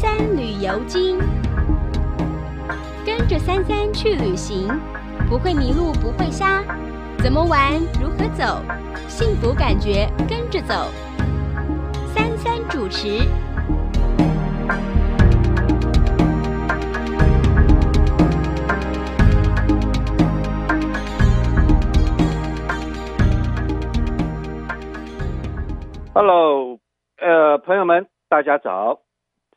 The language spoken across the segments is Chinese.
三旅游经，跟着三三去旅行，不会迷路，不会瞎，怎么玩，如何走，幸福感觉跟着走。三三主持。Hello，呃，朋友们，大家早。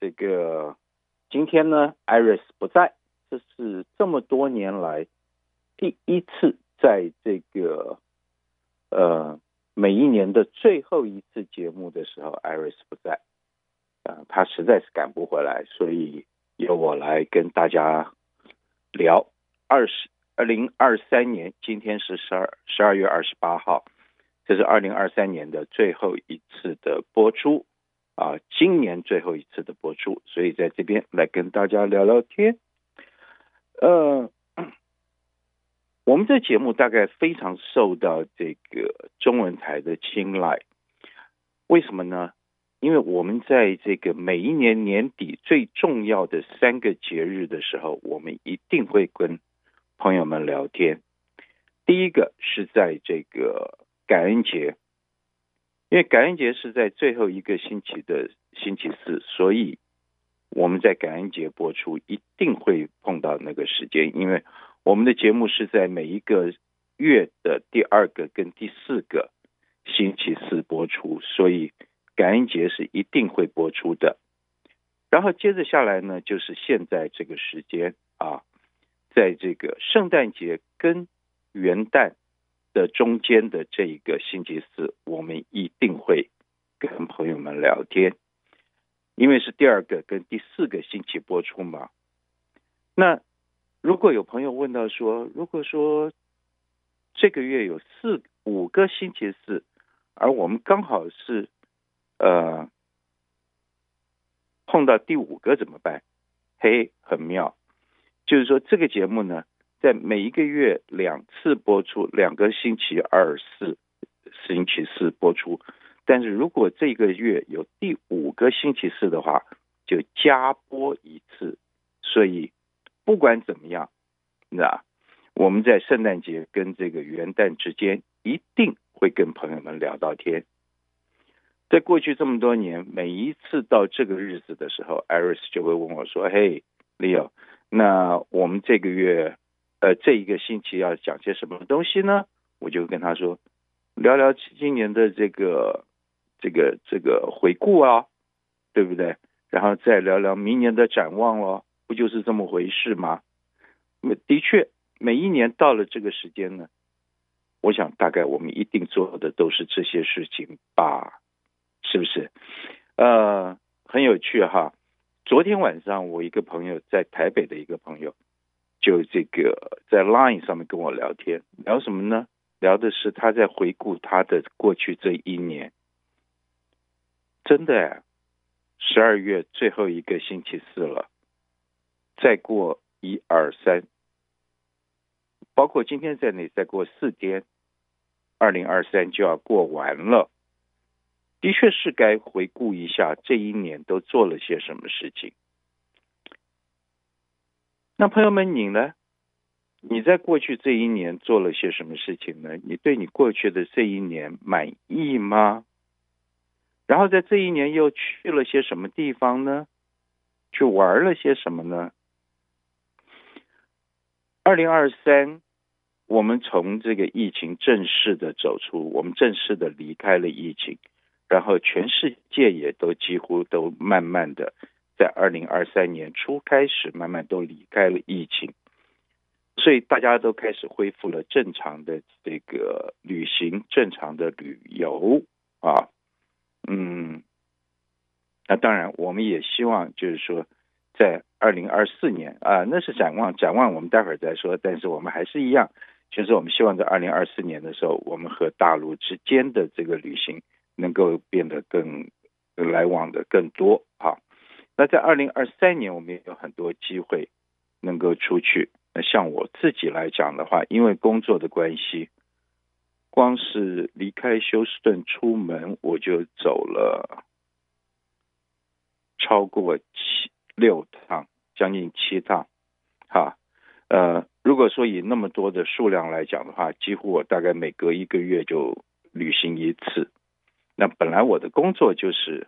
这个今天呢，Iris 不在，这是这么多年来第一次在这个呃每一年的最后一次节目的时候，Iris 不在。呃，他实在是赶不回来，所以由我来跟大家聊二十二零二三年，今天是十二十二月二十八号。这是二零二三年的最后一次的播出啊，今年最后一次的播出，所以在这边来跟大家聊聊天。呃，我们这节目大概非常受到这个中文台的青睐，为什么呢？因为我们在这个每一年年底最重要的三个节日的时候，我们一定会跟朋友们聊天。第一个是在这个。感恩节，因为感恩节是在最后一个星期的星期四，所以我们在感恩节播出一定会碰到那个时间，因为我们的节目是在每一个月的第二个跟第四个星期四播出，所以感恩节是一定会播出的。然后接着下来呢，就是现在这个时间啊，在这个圣诞节跟元旦。的中间的这一个星期四，我们一定会跟朋友们聊天，因为是第二个跟第四个星期播出嘛。那如果有朋友问到说，如果说这个月有四五个星期四，而我们刚好是呃碰到第五个怎么办？嘿，很妙，就是说这个节目呢。在每一个月两次播出，两个星期二、四、星期四播出。但是如果这个月有第五个星期四的话，就加播一次。所以不管怎么样，那我们在圣诞节跟这个元旦之间一定会跟朋友们聊到天。在过去这么多年，每一次到这个日子的时候，Iris 就会问我说：“嘿，Leo，那我们这个月。”呃，这一个星期要讲些什么东西呢？我就跟他说，聊聊今年的这个这个这个回顾啊，对不对？然后再聊聊明年的展望喽，不就是这么回事吗？的确，每一年到了这个时间呢，我想大概我们一定做的都是这些事情吧，是不是？呃，很有趣哈。昨天晚上我一个朋友在台北的一个朋友。就这个在 Line 上面跟我聊天，聊什么呢？聊的是他在回顾他的过去这一年。真的，十二月最后一个星期四了，再过一二三，包括今天在内，再过四天，二零二三就要过完了。的确是该回顾一下这一年都做了些什么事情。那朋友们，你呢？你在过去这一年做了些什么事情呢？你对你过去的这一年满意吗？然后在这一年又去了些什么地方呢？去玩了些什么呢？二零二三，我们从这个疫情正式的走出，我们正式的离开了疫情，然后全世界也都几乎都慢慢的。在二零二三年初开始，慢慢都离开了疫情，所以大家都开始恢复了正常的这个旅行，正常的旅游啊，嗯，那当然我们也希望就是说，在二零二四年啊，那是展望，展望我们待会儿再说，但是我们还是一样，就是我们希望在二零二四年的时候，我们和大陆之间的这个旅行能够变得更来往的更多啊。那在二零二三年，我们也有很多机会能够出去。那像我自己来讲的话，因为工作的关系，光是离开休斯顿出门，我就走了超过七六趟，将近七趟，哈，呃，如果说以那么多的数量来讲的话，几乎我大概每隔一个月就旅行一次。那本来我的工作就是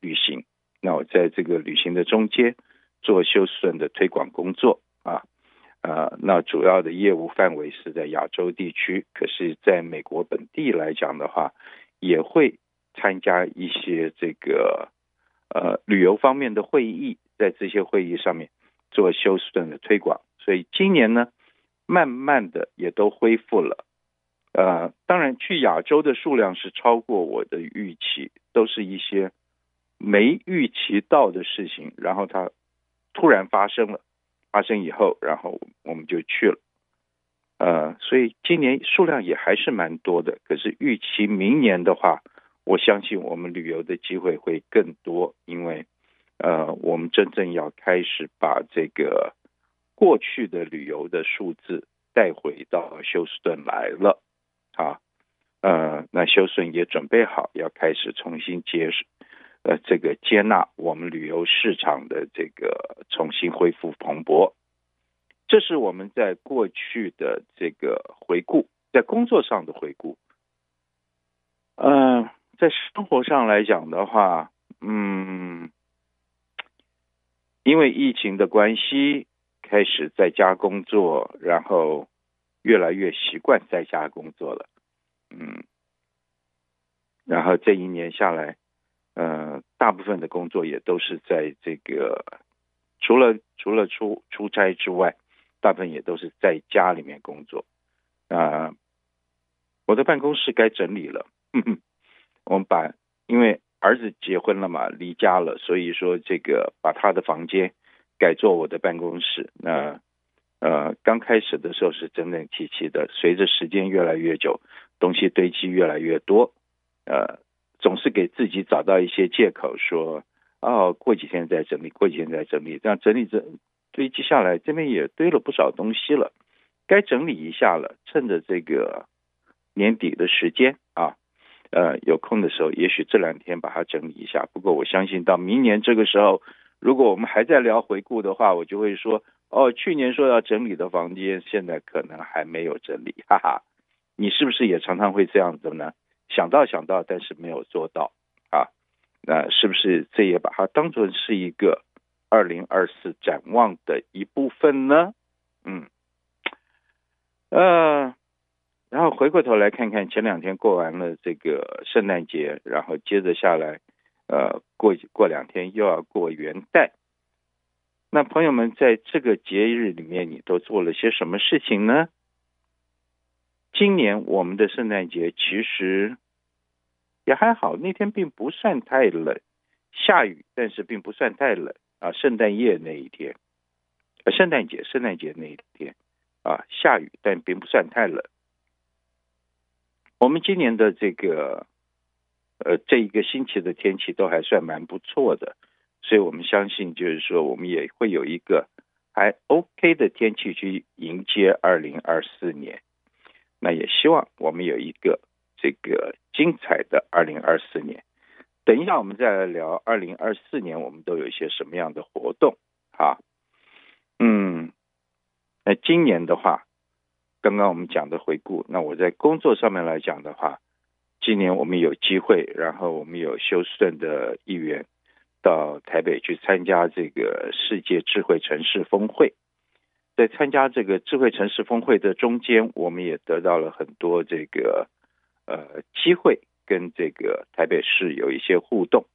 旅行，那我在这个旅行的中间做休斯顿的推广工作啊，呃，那主要的业务范围是在亚洲地区，可是在美国本地来讲的话，也会参加一些这个。呃，旅游方面的会议，在这些会议上面做休斯顿的推广，所以今年呢，慢慢的也都恢复了。呃，当然去亚洲的数量是超过我的预期，都是一些没预期到的事情，然后它突然发生了，发生以后，然后我们就去了。呃，所以今年数量也还是蛮多的，可是预期明年的话。我相信我们旅游的机会会更多，因为，呃，我们真正要开始把这个过去的旅游的数字带回到休斯顿来了，啊，呃，那休斯顿也准备好要开始重新接，呃，这个接纳我们旅游市场的这个重新恢复蓬勃，这是我们在过去的这个回顾，在工作上的回顾，嗯、在生活上来讲的话，嗯，因为疫情的关系，开始在家工作，然后越来越习惯在家工作了，嗯，然后这一年下来，呃，大部分的工作也都是在这个，除了除了出出差之外，大部分也都是在家里面工作，啊、我的办公室该整理了，我们把，因为儿子结婚了嘛，离家了，所以说这个把他的房间改做我的办公室。那呃，刚开始的时候是整整齐齐的，随着时间越来越久，东西堆积越来越多，呃，总是给自己找到一些借口说，哦，过几天再整理，过几天再整理，这样整理着堆积下来，这边也堆了不少东西了，该整理一下了，趁着这个年底的时间啊。呃，有空的时候，也许这两天把它整理一下。不过我相信到明年这个时候，如果我们还在聊回顾的话，我就会说，哦，去年说要整理的房间，现在可能还没有整理，哈哈。你是不是也常常会这样子呢？想到想到，但是没有做到啊。那是不是这也把它当作是一个二零二四展望的一部分呢？嗯，呃。然后回过头来看看，前两天过完了这个圣诞节，然后接着下来，呃，过过两天又要过元旦。那朋友们在这个节日里面，你都做了些什么事情呢？今年我们的圣诞节其实也还好，那天并不算太冷，下雨，但是并不算太冷啊。圣诞夜那一天，呃，圣诞节，圣诞节那一天啊，下雨，但并不算太冷。我们今年的这个，呃，这一个星期的天气都还算蛮不错的，所以我们相信，就是说，我们也会有一个还 OK 的天气去迎接二零二四年。那也希望我们有一个这个精彩的二零二四年。等一下，我们再来聊二零二四年我们都有一些什么样的活动啊？嗯，那今年的话。刚刚我们讲的回顾，那我在工作上面来讲的话，今年我们有机会，然后我们有休斯顿的议员到台北去参加这个世界智慧城市峰会，在参加这个智慧城市峰会的中间，我们也得到了很多这个呃机会，跟这个台北市有一些互动。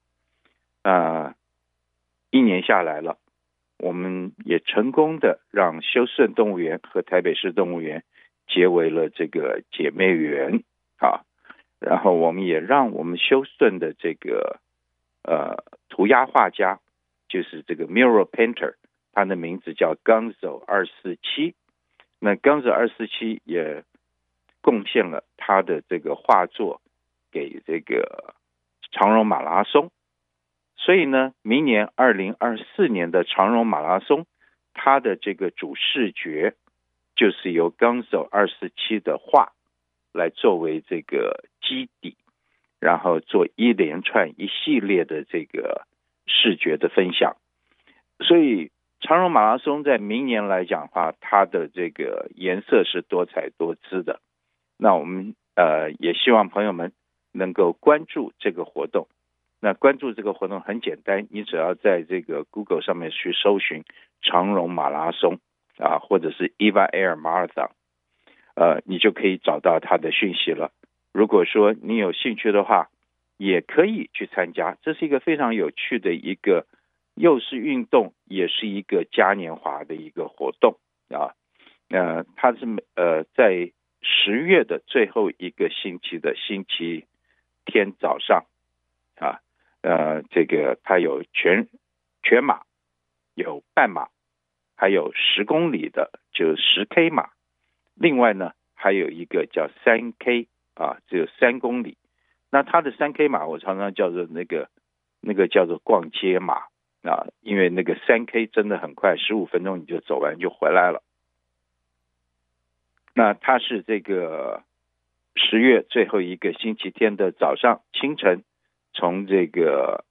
啊、一年下来了，我们也成功的让休斯顿动物园和台北市动物园。结为了这个姐妹园啊，然后我们也让我们休斯顿的这个呃涂鸦画家，就是这个 mural painter，他的名字叫 Gonzo 二四七，那 Gonzo 二四七也贡献了他的这个画作给这个长荣马拉松，所以呢，明年二零二四年的长荣马拉松，他的这个主视觉。就是由钢手二四七的画来作为这个基底，然后做一连串一系列的这个视觉的分享。所以长荣马拉松在明年来讲的话，它的这个颜色是多彩多姿的。那我们呃也希望朋友们能够关注这个活动。那关注这个活动很简单，你只要在这个 Google 上面去搜寻长荣马拉松啊，或者是 EVA Air Marathon，呃，你就可以找到它的讯息了。如果说你有兴趣的话，也可以去参加。这是一个非常有趣的一个，又是运动，也是一个嘉年华的一个活动啊。呃，它是呃在十月的最后一个星期的星期天早上啊。呃，这个它有全全马，有半马，还有十公里的，就十 K 马。另外呢，还有一个叫三 K 啊，只有三公里。那它的三 K 马，我常常叫做那个那个叫做逛街马啊，因为那个三 K 真的很快，十五分钟你就走完就回来了。那他是这个十月最后一个星期天的早上清晨。从这个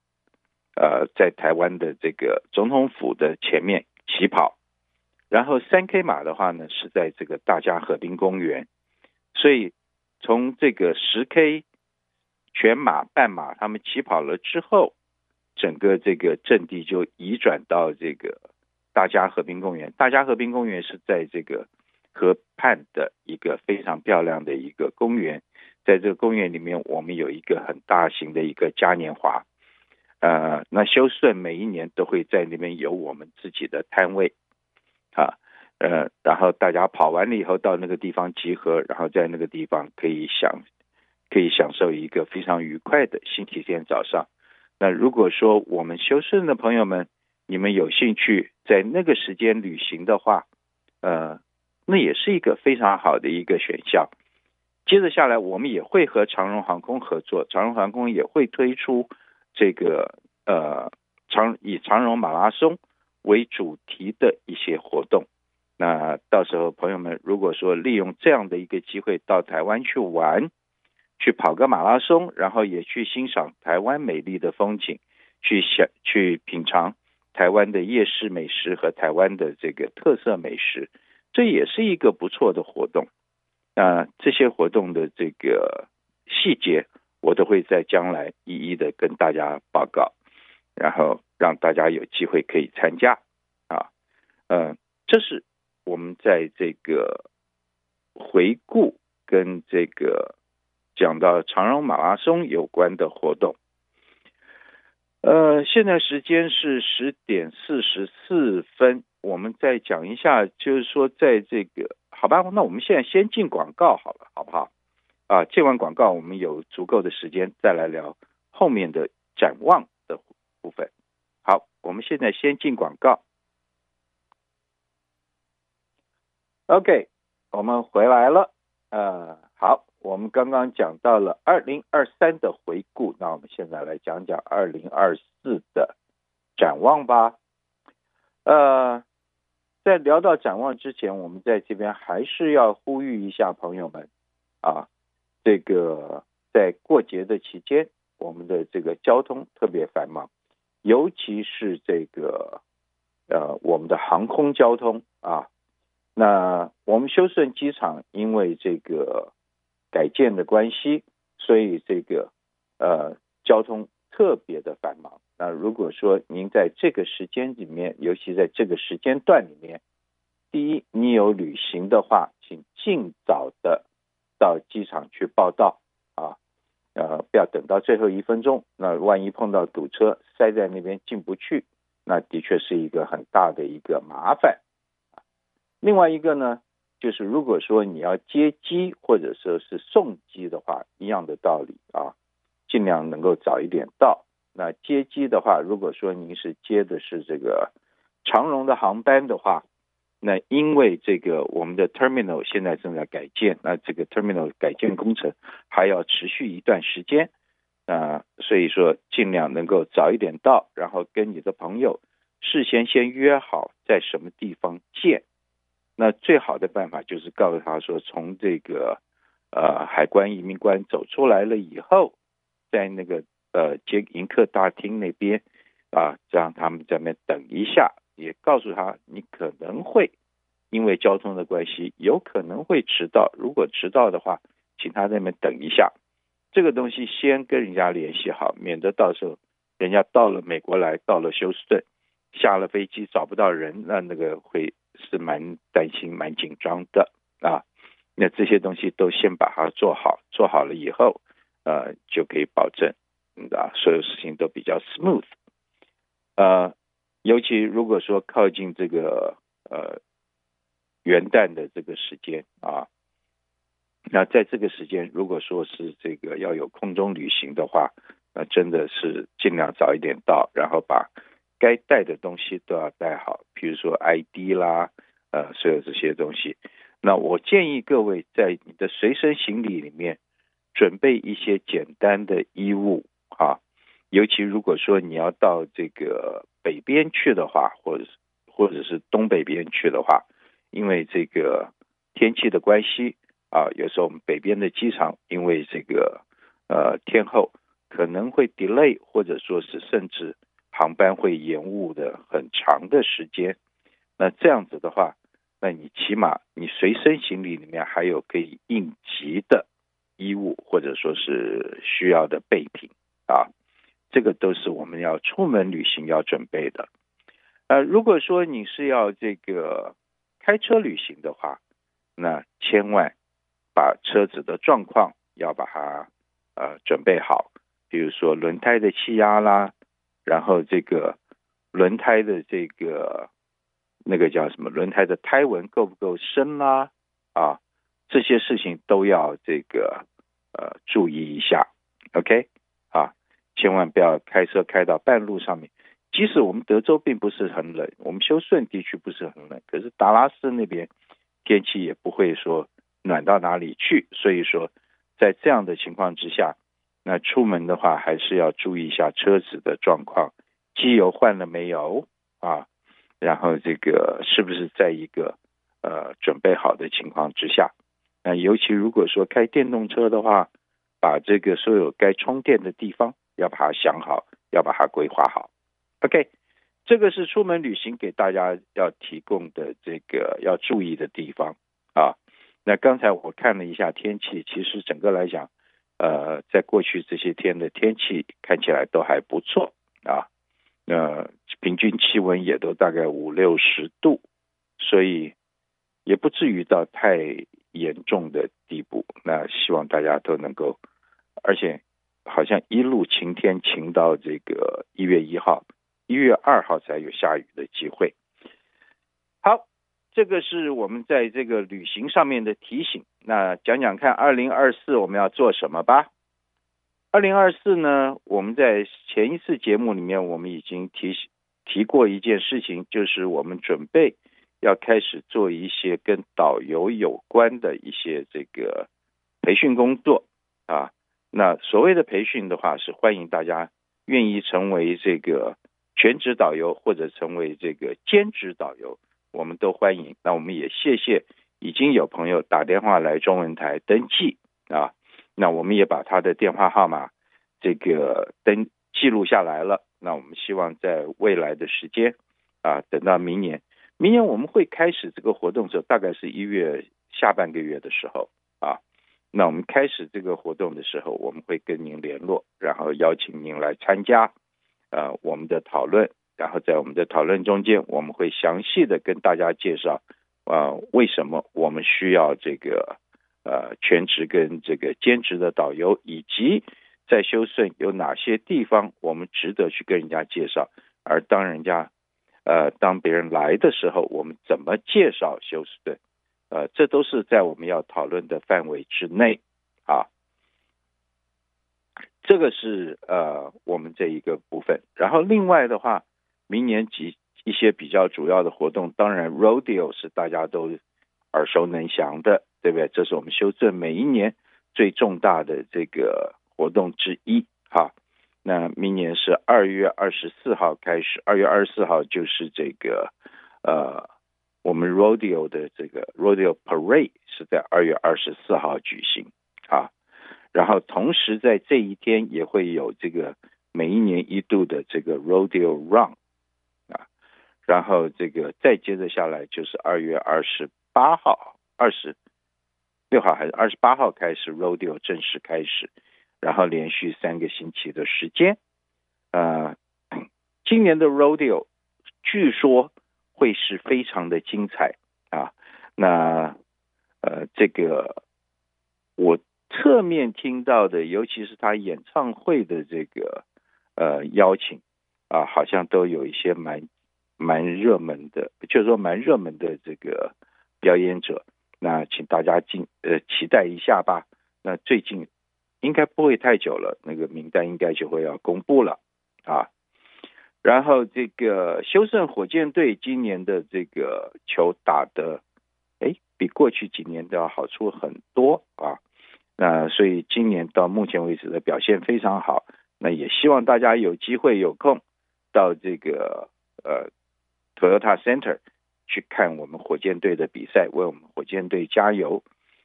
呃，在台湾的这个总统府的前面起跑，然后三 K 马的话呢，是在这个大家河滨公园，所以从这个十 K 全马、半马他们起跑了之后，整个这个阵地就移转到这个大家和平公园。大家和平公园是在这个河畔的一个非常漂亮的一个公园。在这个公园里面，我们有一个很大型的一个嘉年华，呃，那休斯顿每一年都会在那边有我们自己的摊位，啊，呃，然后大家跑完了以后到那个地方集合，然后在那个地方可以享可以享受一个非常愉快的星期天早上。那如果说我们休斯顿的朋友们，你们有兴趣在那个时间旅行的话，呃，那也是一个非常好的一个选项。接着下来，我们也会和长荣航空合作，长荣航空也会推出这个呃长以长荣马拉松为主题的一些活动。那到时候朋友们如果说利用这样的一个机会到台湾去玩，去跑个马拉松，然后也去欣赏台湾美丽的风景，去享去品尝台湾的夜市美食和台湾的这个特色美食，这也是一个不错的活动。那这些活动的这个细节，我都会在将来一一的跟大家报告，然后让大家有机会可以参加啊。嗯，这是我们在这个回顾跟这个讲到长荣马拉松有关的活动。呃，现在时间是十点四十四分，我们再讲一下，就是说在这个。好吧，那我们现在先进广告好了，好不好？啊，进完广告，我们有足够的时间再来聊后面的展望的部分。好，我们现在先进广告。OK，我们回来了。呃，好，我们刚刚讲到了二零二三的回顾，那我们现在来讲讲二零二四的展望吧。呃。在聊到展望之前，我们在这边还是要呼吁一下朋友们啊，这个在过节的期间，我们的这个交通特别繁忙，尤其是这个呃我们的航空交通啊。那我们休斯顿机场因为这个改建的关系，所以这个呃交通特别的繁忙。那如果说您在这个时间里面，尤其在这个时间段里面，第一，你有旅行的话，请尽早的到机场去报到啊，呃，不要等到最后一分钟，那万一碰到堵车，塞在那边进不去，那的确是一个很大的一个麻烦。另外一个呢，就是如果说你要接机或者说是送机的话，一样的道理啊，尽量能够早一点到。那接机的话，如果说您是接的是这个长荣的航班的话，那因为这个我们的 terminal 现在正在改建，那这个 terminal 改建工程还要持续一段时间，啊，所以说尽量能够早一点到，然后跟你的朋友事先先约好在什么地方见。那最好的办法就是告诉他说，从这个呃海关移民关走出来了以后，在那个。呃，接迎客大厅那边，啊，让他们在那等一下，也告诉他你可能会因为交通的关系，有可能会迟到。如果迟到的话，请他在那边等一下。这个东西先跟人家联系好，免得到时候人家到了美国来，到了休斯顿，下了飞机找不到人，那那个会是蛮担心、蛮紧张的啊。那这些东西都先把它做好，做好了以后，呃，就可以保证，啊，所有事情都比较 smooth。呃，尤其如果说靠近这个呃元旦的这个时间啊。那在这个时间，如果说是这个要有空中旅行的话，那真的是尽量早一点到，然后把该带的东西都要带好，比如说 ID 啦，呃，所有这些东西。那我建议各位在你的随身行李里面准备一些简单的衣物啊，尤其如果说你要到这个北边去的话，或者或者是东北边去的话，因为这个天气的关系。啊，有时候我们北边的机场因为这个呃天候可能会 delay，或者说是甚至航班会延误的很长的时间。那这样子的话，那你起码你随身行李里面还有可以应急的衣物，或者说是需要的备品啊，这个都是我们要出门旅行要准备的。呃，如果说你是要这个开车旅行的话，那千万。把车子的状况要把它呃准备好，比如说轮胎的气压啦，然后这个轮胎的这个那个叫什么？轮胎的胎纹够不够深啦？啊，这些事情都要这个呃注意一下。OK 啊，千万不要开车开到半路上面。即使我们德州并不是很冷，我们休斯顿地区不是很冷，可是达拉斯那边天气也不会说。暖到哪里去？所以说，在这样的情况之下，那出门的话还是要注意一下车子的状况，机油换了没有啊？然后这个是不是在一个呃准备好的情况之下？那尤其如果说开电动车的话，把这个所有该充电的地方要把它想好，要把它规划好。OK，这个是出门旅行给大家要提供的这个要注意的地方啊。那刚才我看了一下天气，其实整个来讲，呃，在过去这些天的天气看起来都还不错啊。那平均气温也都大概五六十度，所以也不至于到太严重的地步。那希望大家都能够，而且好像一路晴天晴到这个一月一号，一月二号才有下雨的机会。这个是我们在这个旅行上面的提醒。那讲讲看，二零二四我们要做什么吧？二零二四呢，我们在前一次节目里面，我们已经提提过一件事情，就是我们准备要开始做一些跟导游有关的一些这个培训工作啊。那所谓的培训的话，是欢迎大家愿意成为这个全职导游，或者成为这个兼职导游。我们都欢迎，那我们也谢谢已经有朋友打电话来中文台登记啊，那我们也把他的电话号码这个登记录下来了。那我们希望在未来的时间啊，等到明年，明年我们会开始这个活动的时候，大概是一月下半个月的时候啊。那我们开始这个活动的时候，我们会跟您联络，然后邀请您来参加呃我们的讨论。然后在我们的讨论中间，我们会详细的跟大家介绍，啊、为什么我们需要这个呃全职跟这个兼职的导游，以及在休斯顿有哪些地方我们值得去跟人家介绍，而当人家呃当别人来的时候，我们怎么介绍休斯顿，呃，这都是在我们要讨论的范围之内啊。这个是呃我们这一个部分，然后另外的话。明年几一些比较主要的活动，当然 Rodeo 是大家都耳熟能详的，对不对？这是我们休斯顿每一年最重大的这个活动之一。哈，那明年是二月二十四号开始，二月二十四号就是这个呃，我们 Rodeo 的这个 Rodeo Parade 是在二月二十四号举行啊。然后同时在这一天也会有这个每一年一度的这个 Rodeo Run，然后这个再接着下来就是二月二十八号、二十六号还是二十八号开始 Rodeo 正式开始，然后连续三个星期的时间。呃，今年的 Rodeo 据说会是非常的精彩啊。那呃，这个我侧面听到的，尤其是他演唱会的这个呃邀请啊，好像都有一些蛮蛮热门的，就是说蛮热门的这个表演者。那请大家进呃期待一下吧。那最近应该不会太久了，那个名单应该就会要公布了啊。然后这个休胜火箭队今年的这个球打得。哎，比过去几年都要好出很多啊！那所以今年到目前为止的表现非常好。那也希望大家有机会有空到这个呃 Toyota Center 去看我们火箭队的比赛，为我们火箭队加油。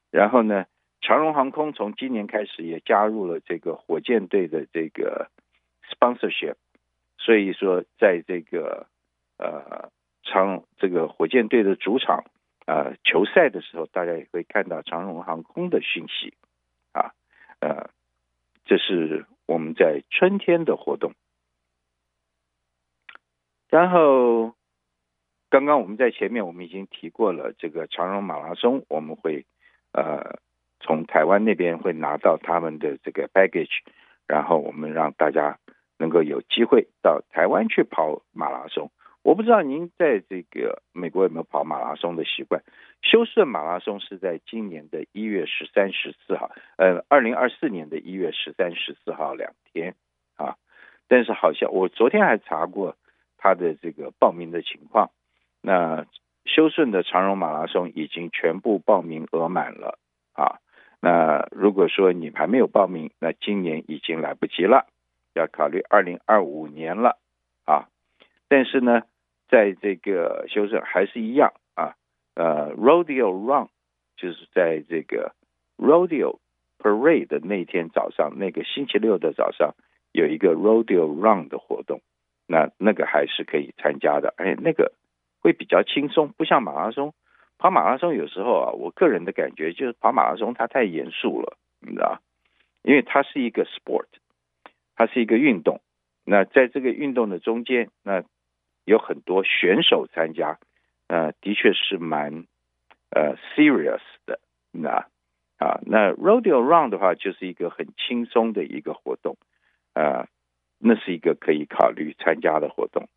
然后呢，长荣航空从今年开始也加入了这个火箭队的这个 sponsorship，所以说在这个呃长这个火箭队的主场。呃，球赛的时候，大家也会看到长荣航空的讯息啊。呃，这是我们在春天的活动。然后，刚刚我们在前面我们已经提过了，这个长荣马拉松，我们会呃从台湾那边会拿到他们的这个 baggage，然后我们让大家能够有机会到台湾去跑马拉松。我不知道您在这个美国有没有跑马拉松的习惯？休斯顿马拉松是在今年的一月十三、十四号，呃，二零二四年的一月十三、十四号两天啊。但是好像我昨天还查过他的这个报名的情况，那休胜的长荣马拉松已经全部报名额满了啊。那如果说你还没有报名，那今年已经来不及了，要考虑二零二五年了啊。但是呢。在这个休胜还是一样啊，呃，Rodeo Run 就是在这个 Rodeo Parade 的那天早上，那个星期六的早上有一个 Rodeo Run 的活动，那那个还是可以参加的，哎，那个会比较轻松，不像马拉松。跑马拉松有时候啊，我个人的感觉就是跑马拉松它太严肃了，你知道，因为它是一个 sport，它是一个运动，那在这个运动的中间，那有很多选手参加，呃，的确是蛮呃 serious 的，那啊，那 Rodeo Run 的话就是一个很轻松的一个活动，呃，那是一个可以考虑参加的活动，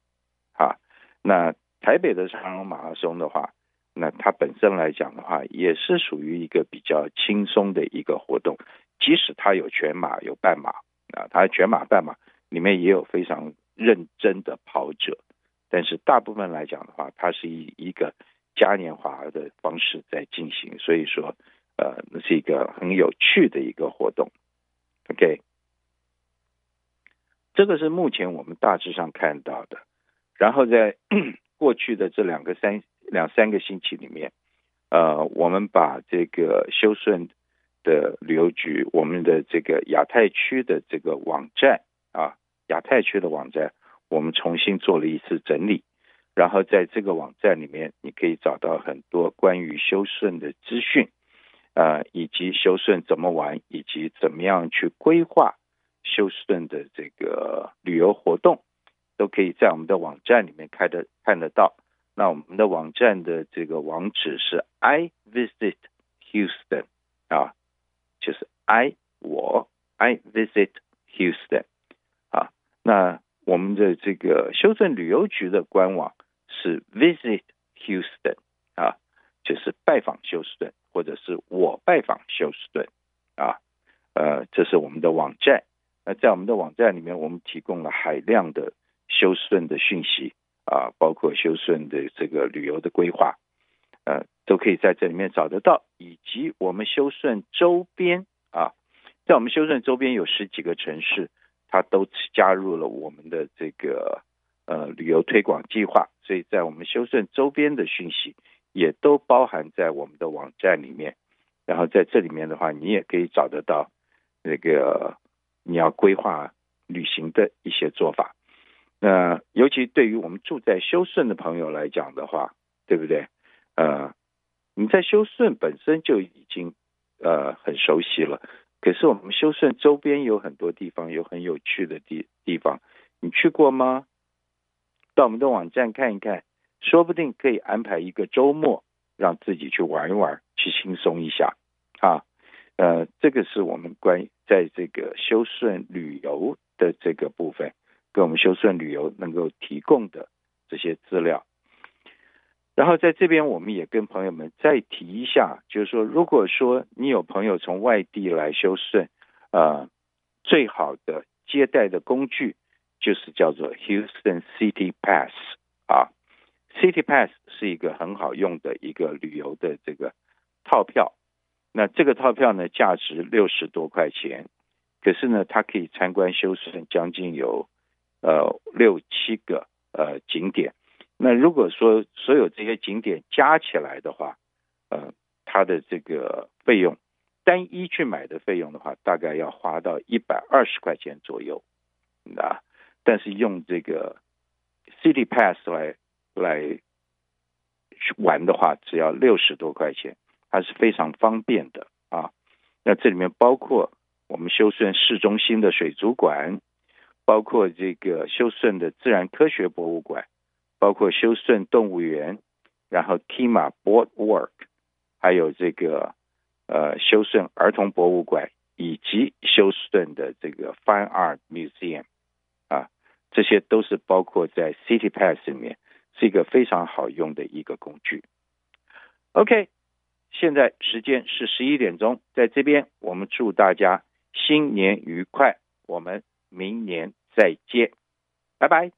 啊，那台北的长荣马拉松的话，那它本身来讲的话，也是属于一个比较轻松的一个活动，即使它有全马有半马啊，它全马半马里面也有非常认真的跑者。但是大部分来讲的话，它是以一个嘉年华的方式在进行，所以说，呃，那是一个很有趣的一个活动。OK，这个是目前我们大致上看到的。然后在过去的这两个三两三个星期里面，呃，我们把这个休顺的旅游局，我们的这个亚太区的这个网站啊，亚太区的网站。我们重新做了一次整理，然后在这个网站里面，你可以找到很多关于休顺的资讯，呃，以及休顺怎么玩，以及怎么样去规划休顺的这个旅游活动，都可以在我们的网站里面看得看得到。那我们的网站的这个网址是 I visit Houston 啊，就是 I 我 I visit Houston 啊，那。我们的这个休胜旅游局的官网是 Visit Houston 啊，就是拜访休斯顿，或者是我拜访休斯顿啊，呃，这是我们的网站。那在我们的网站里面，我们提供了海量的休斯顿的讯息啊，包括休斯顿的这个旅游的规划，呃，都可以在这里面找得到，以及我们休顺周边啊，在我们休顺周边有十几个城市。它都加入了我们的这个呃旅游推广计划，所以在我们休顺周边的讯息也都包含在我们的网站里面。然后在这里面的话，你也可以找得到那个你要规划旅行的一些做法。那尤其对于我们住在修顺的朋友来讲的话，对不对？呃，你在修顺本身就已经呃很熟悉了，可是我们修顺周边有很多地方有很有趣的地地方，你去过吗？到我们的网站看一看，说不定可以安排一个周末，让自己去玩一玩，去轻松一下啊。呃，这个是我们关于在这个修顺旅游的这个部分，跟我们休顺旅游能够提供的这些资料。然后在这边，我们也跟朋友们再提一下，就是说，如果说你有朋友从外地来休顺，呃，最好的接待的工具就是叫做 Houston City Pass 啊，City Pass 是一个很好用的一个旅游的这个套票。那这个套票呢，价值六十多块钱，可是呢，它可以参观休顺将近有呃六七个呃景点。那如果说所有这些景点加起来的话，呃，它的这个费用单一去买的费用的话，大概要花到一百二十块钱左右，啊，但是用这个 City Pass 来来去玩的话，只要六十多块钱。还是非常方便的啊！那这里面包括我们休顺市中心的水族馆，包括这个休顺的自然科学博物馆，包括休顺动物园，然后 Kima Boardwalk，还有这个呃休顺儿童博物馆，以及休顺的这个 Fine Art Museum 啊，这些都是包括在 City Pass 里面，是一个非常好用的一个工具。OK。现在时间是十一点钟，在这边我们祝大家新年愉快，我们明年再见，拜拜。